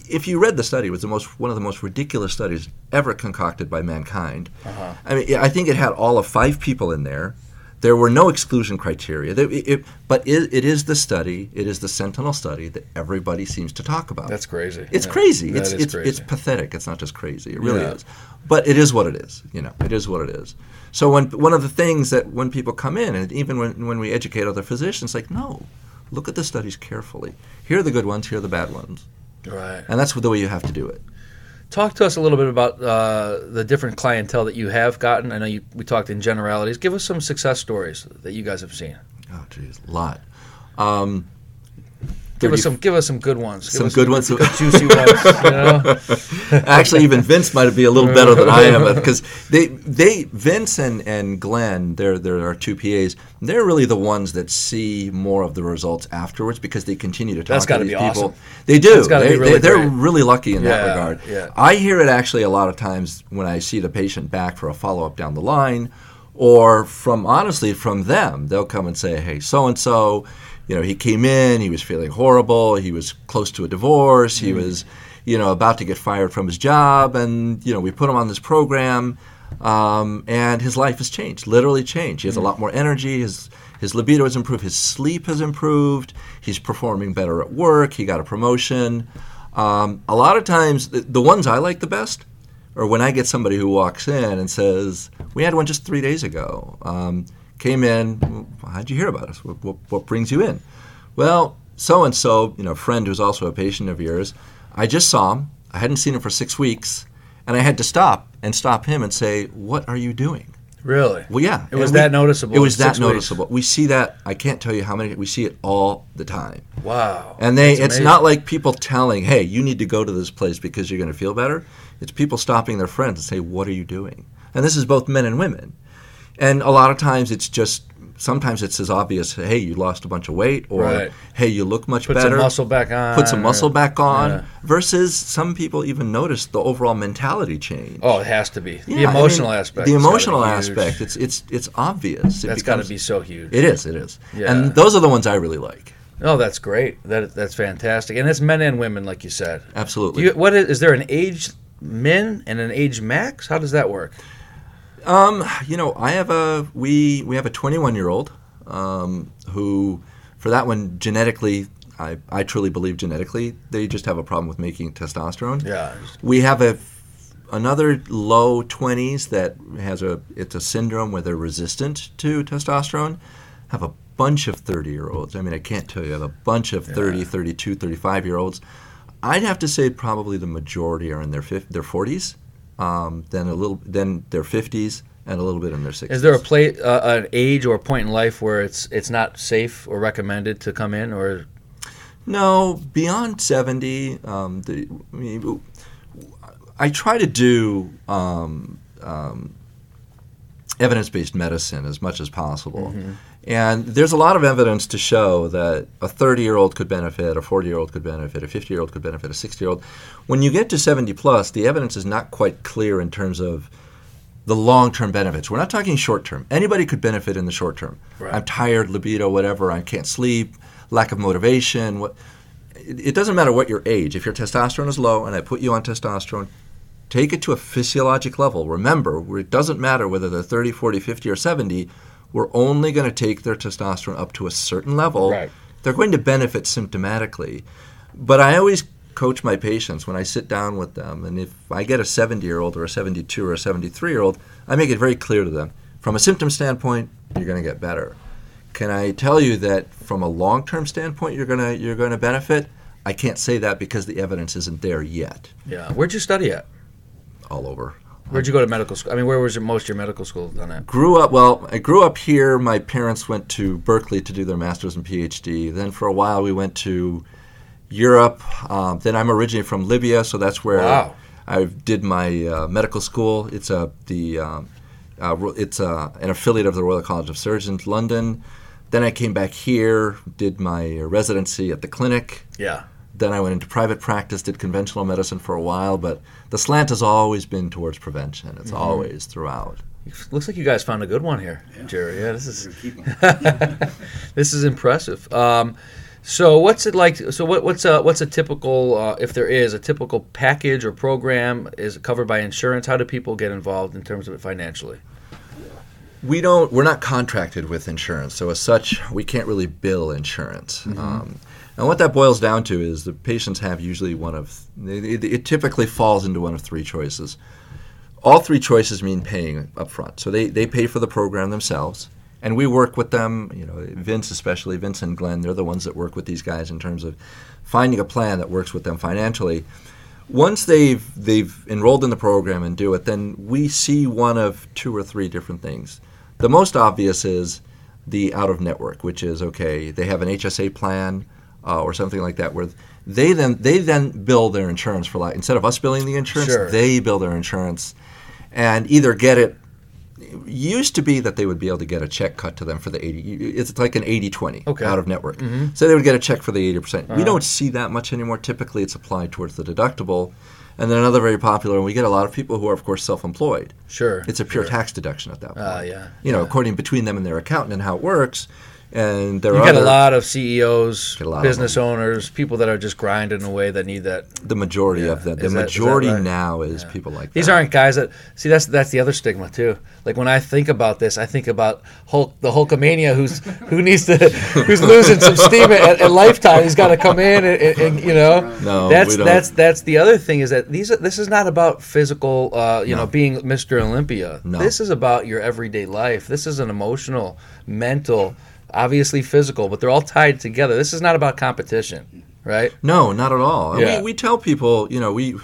B: if you read the study it was the most one of the most ridiculous studies ever concocted by mankind uh-huh. i mean i think it had all of five people in there there were no exclusion criteria. It- it- but it, it is the study, it is the Sentinel study that everybody seems to talk about.
A: That's crazy.
B: it's
A: Yeah.
B: crazy.
A: That
B: It's it's
A: crazy.
B: it's pathetic. It's not just crazy. It really
A: Yeah.
B: is. But it is what it is. You know, it is what it is. So when one of the things that when people come in, and even when when we educate other physicians, like no, look at the studies carefully. Here are the good ones. Here are the bad ones.
A: Right.
B: And that's the way you have to do it.
A: Talk to us a little bit about uh, the different clientele that you have gotten. I know you, we talked in generalities. Give us some success stories that you guys have seen.
B: Oh, geez, a lot. Um,
A: Give us some. Give us some good ones. Give
B: Some good ones.
A: good juicy ones. You know? [LAUGHS]
B: Actually, even Vince might be a little better than I am [LAUGHS] because they, they, Vince and, and Glenn, they're, they're our two PAs. They're really the ones that see more of the results afterwards because they continue to talk
A: That's
B: to these
A: be
B: people.
A: awesome.
B: They do.
A: That's
B: they,
A: be really
B: they, are really lucky in that regard.
A: yeah.
B: I hear it actually a lot of times when I see the patient back for a follow up down the line, or from honestly from them. They'll come and say, "Hey, so and so, you know, he came in, he was feeling horrible, he was close to a divorce, he was, you know, about to get fired from his job, and you know, we put him on this program." Um, and his life has changed, literally changed. He has a lot more energy. His his libido has improved. His sleep has improved. He's performing better at work. He got a promotion. Um, a lot of times, the, the ones I like the best are when I get somebody who walks in and says, "We had one just three days ago. Um, came in. How'd you hear about us? What, what, what brings you in?" Well, so and so, you know, a friend who's also a patient of yours. I just saw him. I hadn't seen him for six weeks, and I had to stop and stop him and say, "What are you doing?"
A: Really?
B: Well, yeah,
A: It was
B: we-
A: that noticeable
B: It was that
A: weeks?
B: noticeable. We see that. I can't tell you how many. We see it all the time.
A: Wow.
B: And they, it's not like people telling, "Hey, you need to go to this place because you're going to feel better." It's people stopping their friends and say, "What are you doing?" And this is both men and women. And a lot of times, it's just sometimes it's as obvious, hey, you lost a bunch of weight, or
A: Right.
B: hey, you look much
A: Put
B: better.
A: Put some muscle back on.
B: Put some muscle
A: or-
B: back on.
A: Yeah.
B: Versus some people even notice the overall mentality change.
A: Oh, it has to be the
B: Yeah, I mean,
A: emotional aspect.
B: The
A: has
B: emotional aspect. It's it's it's obvious. It
A: That's got to be so huge.
B: It is. It is.
A: Yeah.
B: And those are the ones I really like.
A: Oh, that's great. That that's fantastic, and it's men and women, like you said.
B: Absolutely.
A: You, what is, is there an age min and an age max? How does that work?
B: Um, you know, I have a we we have a 21 year old um, who, for that one, genetically, I I truly believe genetically they just have a problem with making testosterone.
A: Yeah.
B: We have a another low 20s that has a it's a syndrome where they're resistant to testosterone. Have a bunch of 30 year olds. I mean, I can't tell you. I have a bunch of 30, 32, 35 year olds. I'd have to say probably the majority are in their fif- their 40s, um, then a little then their 50s, and a little bit in their 60s.
A: Is there a play, uh, an age or a point in life where it's it's not safe or recommended to come in, or
B: No, beyond 70, um, the, I, mean, I try to do um, um, evidence based medicine as much as possible. Mm-hmm. And there's a lot of evidence to show that a 30 year old could benefit, a 40 year old could benefit, a 50 year old could benefit, a 60 year old. When you get to 70 plus, the evidence is not quite clear in terms of the long term benefits. We're not talking short term. Anybody could benefit in the short term.
A: Right.
B: I'm tired, libido, whatever, I can't sleep, lack of motivation. What, it doesn't matter what your age. If your testosterone is low and I put you on testosterone, take it to a physiologic level. Remember, it doesn't matter whether they're 30, 40, 50, or 70. We're only going to take their testosterone up to a certain level.
A: Right.
B: They're going to benefit symptomatically. But I always coach my patients when I sit down with them, and if I get a 70 year old or a 72 or a 73 year old, I make it very clear to them from a symptom standpoint, you're going to get better. Can I tell you that from a long term standpoint, you're going to you're going to benefit? I can't say that because the evidence isn't there yet.
A: yeah? Where'd you study at?
B: All over.
A: Where'd you go to medical school? I mean, where was your, most of your medical school done at?
B: grew up well i grew up here my parents went to berkeley to do their master's and phd then for a while we went to europe um, then i'm originally from libya so that's where
A: Wow.
B: i did my uh, medical school it's a the um, uh, it's a, an affiliate of the royal college of surgeons london then i came back here did my residency at the clinic
A: Yeah.
B: Then I went into private practice, did conventional medicine for a while, but the slant has always been towards prevention. It's always throughout.
A: Looks like you guys found a good one here, Jerry. Yeah, this is [LAUGHS] this is impressive. Um, so what's it like? So what, what's a what's a typical, uh, if there is a typical package or program, is it covered by insurance? How do people get involved in terms of it financially?
B: We don't. We're not contracted with insurance, so as such, we can't really bill insurance. Um, and what that boils down to is the patients have usually one of. It, it- typically falls into one of three choices. All three choices mean paying up front. So they, they pay for the program themselves, and we work with them. You know, Vince especially, Vince and Glenn, they're the ones that work with these guys in terms of finding a plan that works with them financially. Once they've they've enrolled in the program and do it, then we see one of two or three different things. The most obvious is the out of network, which is okay. They have an HSA plan uh, or something like that, where they then they then bill their insurance for like instead of us billing the insurance,
A: Sure.
B: they bill their insurance, and either get it. Used to be that they would be able to get a check cut to them for the 80. It's like an 80 20
A: Okay.
B: out of network. So they would get a check for the 80%. percent We don't see that much anymore. Typically, it's applied towards the deductible. And then another very popular, and we get a lot of people who are, of course, self employed.
A: Sure.
B: It's a pure tax deduction at that point.
A: Ah, yeah.
B: You know,
A: yeah.
B: according between them and their accountant and how it works. And there
A: You
B: are
A: get a lot of CEOs,
B: a lot of
A: business
B: them.
A: owners, people that are just grinding away that need that.
B: the majority
A: Yeah.
B: of them. The
A: Is that- is that
B: majority
A: right?
B: now is people like
A: These
B: that.
A: aren't guys that see. That's that's the other stigma too. Like when I think about this, I think about Hulk, the Hulkamania, who's [LAUGHS] who needs to, who's losing some steam at, at Lifetime. He's got to come in and, and, and, you know.
B: No,
A: that's that's that's the other thing is that these this is not about physical, uh, you
B: No.
A: know, being Mr. Olympia.
B: No.
A: This is about your everyday life. This is an emotional, mental, obviously physical, but they're all tied together. This is not about competition, right?
B: No, not at all.
A: Yeah.
B: We, we tell people, you know, we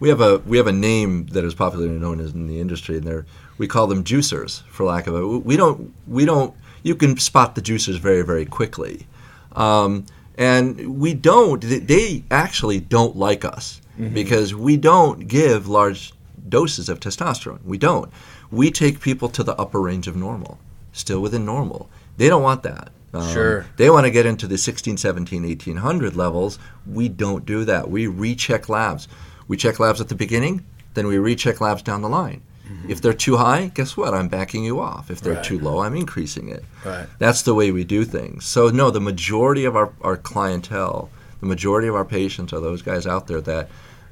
B: we have a we have a name that is popularly known as in the industry, and they're we call them juicers, for lack of a. We don't we don't. You can spot the juicers very very quickly, um, and we don't. they- They actually don't like us because we don't give large doses of testosterone. We don't. We take people to the upper range of normal, still within normal. They don't want that. Um,
A: Sure.
B: They want to get into the 16, 17, 1800 levels. We don't do that. We recheck labs. We check labs at the beginning, then we recheck labs down the line. If they're too high, guess what? I'm backing you off. If they're
A: Right.
B: too low, I'm increasing it.
A: Right.
B: That's the way we do things. So, no, the majority of our, our clientele, the majority of our patients are those guys out there that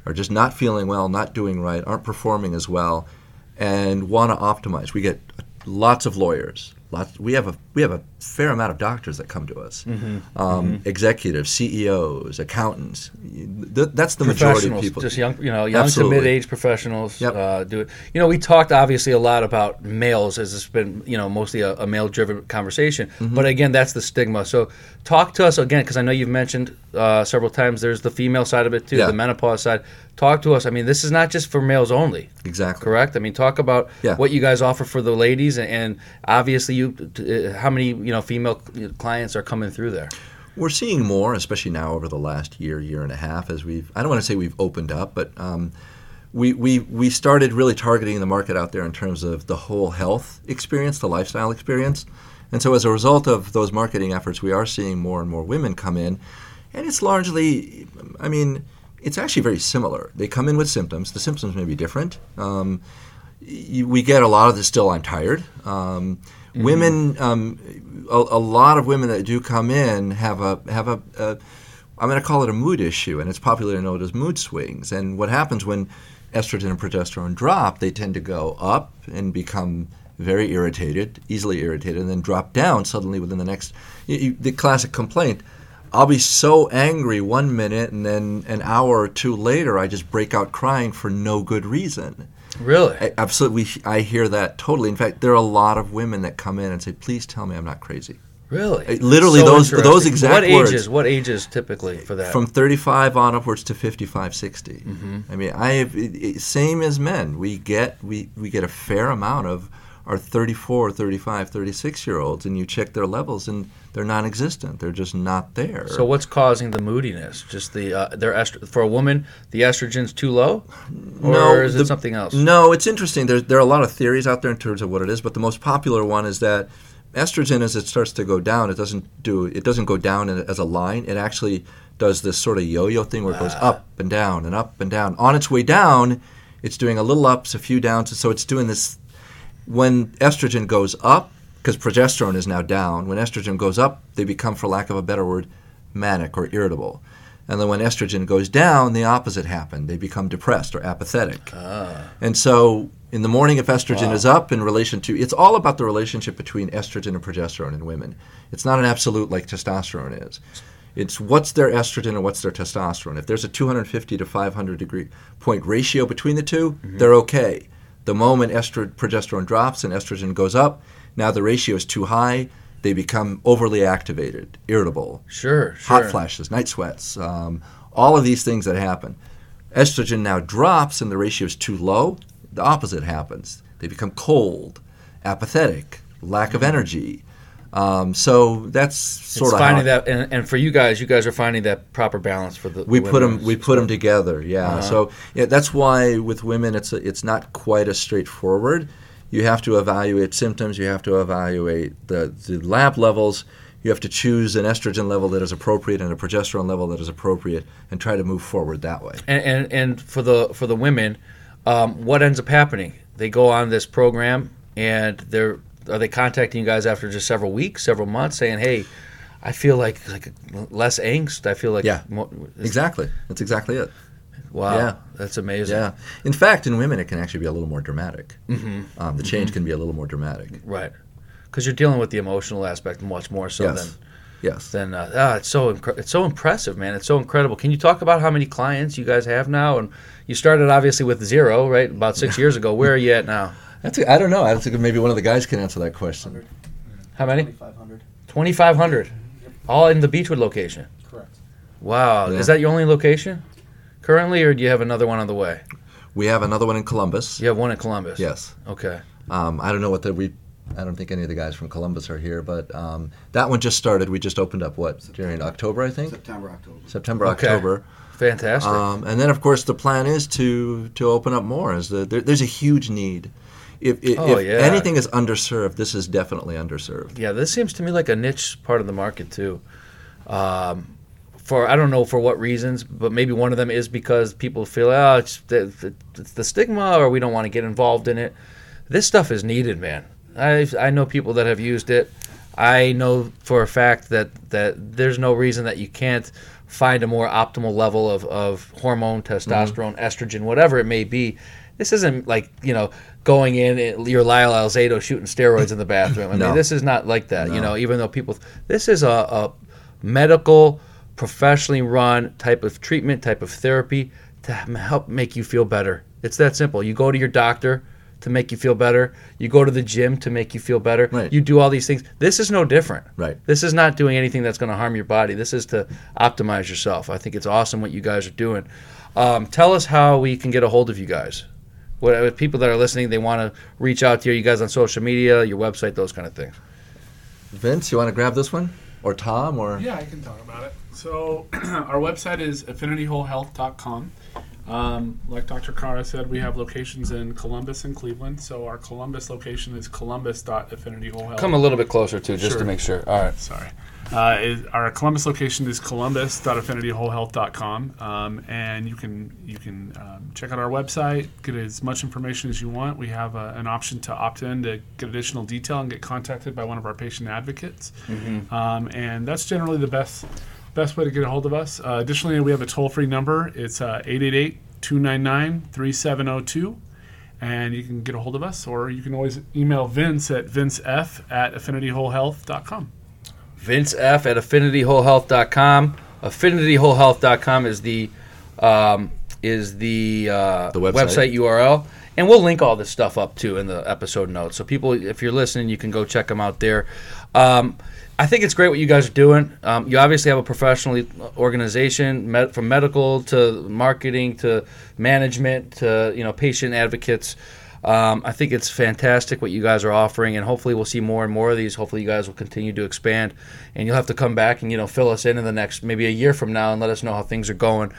B: are just not feeling well, not doing right, aren't performing as well, and want to optimize. We get lots of lawyers. Lots, we have a we have a fair amount of doctors that come to us,
A: Mm-hmm.
B: um, executives, CEOs, accountants. Th- that's the majority of people.
A: just young, you know, young
B: Absolutely.
A: to mid-age professionals
B: Yep.
A: uh, do it. You know, we talked obviously a lot about males, as it's been, you know, mostly a, a male-driven conversation.
B: Mm-hmm.
A: But again, that's the stigma. So, talk to us again, because I know you've mentioned uh, several times. There's the female side of it too,
B: Yeah.
A: the menopause side. Talk to us. I mean, this is not just for males only.
B: Exactly.
A: Correct. I mean, talk about
B: Yeah.
A: what you guys offer for the ladies, and, and obviously, you t- uh, how many you know female clients are coming through there.
B: We're seeing more, especially now over the last year, year and a half, as we've, I don't want to say we've opened up, but um, we, we, we started really targeting the market out there in terms of the whole health experience, the lifestyle experience. And so as a result of those marketing efforts, we are seeing more and more women come in. And it's largely, I mean, it's actually very similar. They come in with symptoms. The symptoms may be different. Um, we get a lot of the still, I'm tired. Um, Women, um, a, a lot of women that do come in have a have a, a I'm going to call it a mood issue, and it's popularly known as mood swings. And what happens when estrogen and progesterone drop, they tend to go up and become very irritated, easily irritated, and then drop down suddenly within the next. y- y- The classic complaint. I'll be so angry one minute, and then an hour or two later, I just break out crying for no good reason.
A: Really?
B: I, absolutely, I hear that totally. In fact, there are a lot of women that come in and say, "Please tell me I'm not crazy."
A: Really?
B: Literally
A: So
B: those- those exact
A: what
B: words.
A: ages? What ages typically for that?
B: From 35 on upwards to 55, 60.
A: Mm-hmm.
B: I mean, I have it, it, same as men. We get we, we get a fair amount of our 34, 35, 36 year olds, and you check their levels, and they're non-existent. They're just not there.
A: so what's causing the moodiness? Just the uh, their est- for a woman, the estrogen's too low, or
B: No,
A: is it something else?
B: No, it's interesting. There, there are a lot of theories out there in terms of what it is, but the most popular one is that estrogen, as it starts to go down, it doesn't do it doesn't go down as a line. It actually does this sort of yo-yo thing where it goes up and down and up and down. On its way down, it's doing a little ups, a few downs, so it's doing this. When estrogen goes up, because progesterone is now down, when estrogen goes up, they become, for lack of a better word, manic or irritable. And then when estrogen goes down, the opposite happens. They become depressed or apathetic. Ah. And so in the morning, if estrogen
A: Wow.
B: is up in relation to, it's all about the relationship between estrogen and progesterone in women. It's not an absolute like testosterone is. It's what's their estrogen and what's their testosterone. If there's a 250 to 500 degree point ratio between the 2 they they're okay. The moment estro- progesterone drops and estrogen goes up, now the ratio is too high. They become overly activated, irritable,
A: Sure, sure.
B: hot flashes, night sweats, um, all of these things that happen. Estrogen now drops and the ratio is too low. The opposite happens. They become cold, apathetic, lack of energy. Um, so that's sort
A: it's
B: of
A: finding that, and, and for you guys, you guys are finding that proper balance for the.
B: we
A: the
B: put them we put them together. Yeah.
A: Uh-huh.
B: So yeah, that's why with women it's a, it's not quite as straightforward. You have to evaluate symptoms. You have to evaluate the, the lab levels. You have to choose an estrogen level that is appropriate and a progesterone level that is appropriate, and try to move forward that way.
A: and, and and for the for the women, um, what ends up happening? They go on this program, and they're are they contacting you guys after just several weeks, several months, saying, "Hey, I feel like like less angst. I feel like
B: Yeah.
A: mo-
B: Exactly. That's exactly it.
A: wow,
B: Yeah.
A: that's amazing.
B: Yeah. In fact, in women, it can actually be a little more dramatic. Mm-hmm. Um, the change can be a little more dramatic.
A: Right, because you're dealing with the emotional aspect much more so
B: Yes.
A: than
B: Yes.
A: than uh, ah, it's so incre- it's so impressive, man. It's so incredible. Can you talk about how many clients you guys have now? And you started obviously with zero, right? About six years ago. Where are you at now? [LAUGHS]
B: That's a, I don't know. I think maybe one of the guys can answer that question.
A: How many?
C: 2,500.
A: Twenty five hundred, all in the Beachwood location.
C: Correct.
A: Wow,
B: Yeah.
A: is that your only location currently, or do you have another one on the way?
B: We have another one in Columbus.
A: You have one in Columbus.
B: Yes.
A: Okay.
B: Um, I don't know what the we. I don't think any of the guys from Columbus are here, but um, that one just started. We just opened up what Jerry in October, I think.
C: September, October.
B: September,
A: Okay.
B: October.
A: Fantastic.
B: Um, and then, of course, the plan is to to open up more. As the there, there's a huge need if, if,
A: Oh,
B: if
A: yeah.
B: anything is underserved, this is definitely underserved.
A: Yeah, this seems to me like a niche part of the market too. Um, for I don't know for what reasons, but maybe one of them is because people feel oh it's the, it's the stigma or we don't want to get involved in it. This stuff is needed, man. I I know people that have used it. I know for a fact that that there's no reason that you can't find a more optimal level of, of hormone, testosterone, estrogen, whatever it may be. This isn't like you know going in eh, your Lyle Alzado shooting steroids in the bathroom. I [LAUGHS]
B: No.
A: mean, this is not like that. You know, even though people, this is a, a medical, professionally run type of treatment, type of therapy to help make you feel better. It's that simple. You go to your doctor to make you feel better. You go to the gym to make you feel better.
B: Right.
A: You do all these things. This is no different.
B: Right.
A: This is not doing anything that's going to harm your body. This is to optimize yourself. I think it's awesome what you guys are doing. Um, tell us how we can get a hold of you guys. What if people that are listening, they want to reach out to you, you guys on social media, your website, those kind of things.
B: Vince, you want to grab this one? Or Tom? Or
C: Yeah, I can talk about it. So, [CLEARS THROAT] our website is affinitywholehealth.com. Um, like Dr. Kara said, we have locations in Columbus and Cleveland. So, our Columbus location is columbus.affinitywholehealth.
A: Come a little bit closer too, just to make sure. All right.
C: Sorry. Uh, is, our Columbus location is columbus.affinitywholehealth.com, um, and you can you can um, check out our website, get as much information as you want. We have a, an option to opt in to get additional detail and get contacted by one of our patient advocates, um, and that's generally the best best way to get a hold of us. Uh, additionally, we have a toll free number. It's uh, 888 299 3702 and you can get a hold of us, or you can always email Vince at vincef at affinitywholehealth.com.
A: Vince F at affinitywholehealth.com. Affinitywholehealth.com is the um, is the, uh,
B: The website.
A: URL, and we'll link all this stuff up too in the episode notes. So people, if you're listening, you can go check them out there. Um, I think it's great what you guys are doing. Um, you obviously have a professional organization, med- from medical to marketing to management to you know patient advocates. Um, I think it's fantastic what you guys are offering, and hopefully we'll see more and more of these. Hopefully you guys will continue to expand, and you'll have to come back and you know fill us in in the next maybe a year from now and let us know how things are going.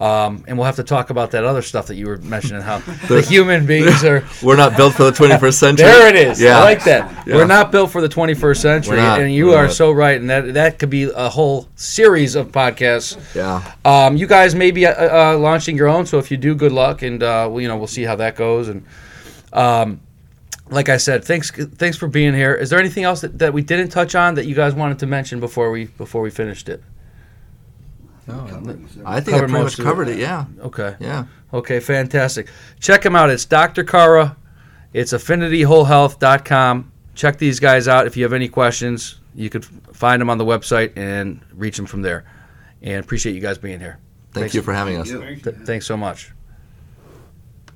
A: Um, and we'll have to talk about that other stuff that you were mentioning, how [LAUGHS] the human beings are. [LAUGHS]
B: we're not built for the 21st [LAUGHS] century.
A: There it is.
B: Yeah.
A: I like that.
B: Yeah.
A: We're not built for the 21st century, and you
B: We're
A: are
B: not.
A: so right. And that that could be a whole series of podcasts.
B: Yeah.
A: Um, you guys may be uh, uh, launching your own, so if you do, good luck, and uh, you know we'll see how that goes. And um, like I said, thanks thanks for being here. Is there anything else that, that we didn't touch on that you guys wanted to mention before we before we finished it?
B: No, I think I pretty
A: most
B: much
A: of it.
B: covered it. Yeah.
A: Okay.
B: Yeah.
A: Okay, fantastic. Check him out. It's Dr. Kara. It's affinitywholehealth.com. Check these guys out. If you have any questions, you could find them on the website and reach them from there. And appreciate you guys being here.
B: Thank
A: Thanks.
B: you for having us.
C: Thank.
A: Th- thanks so much.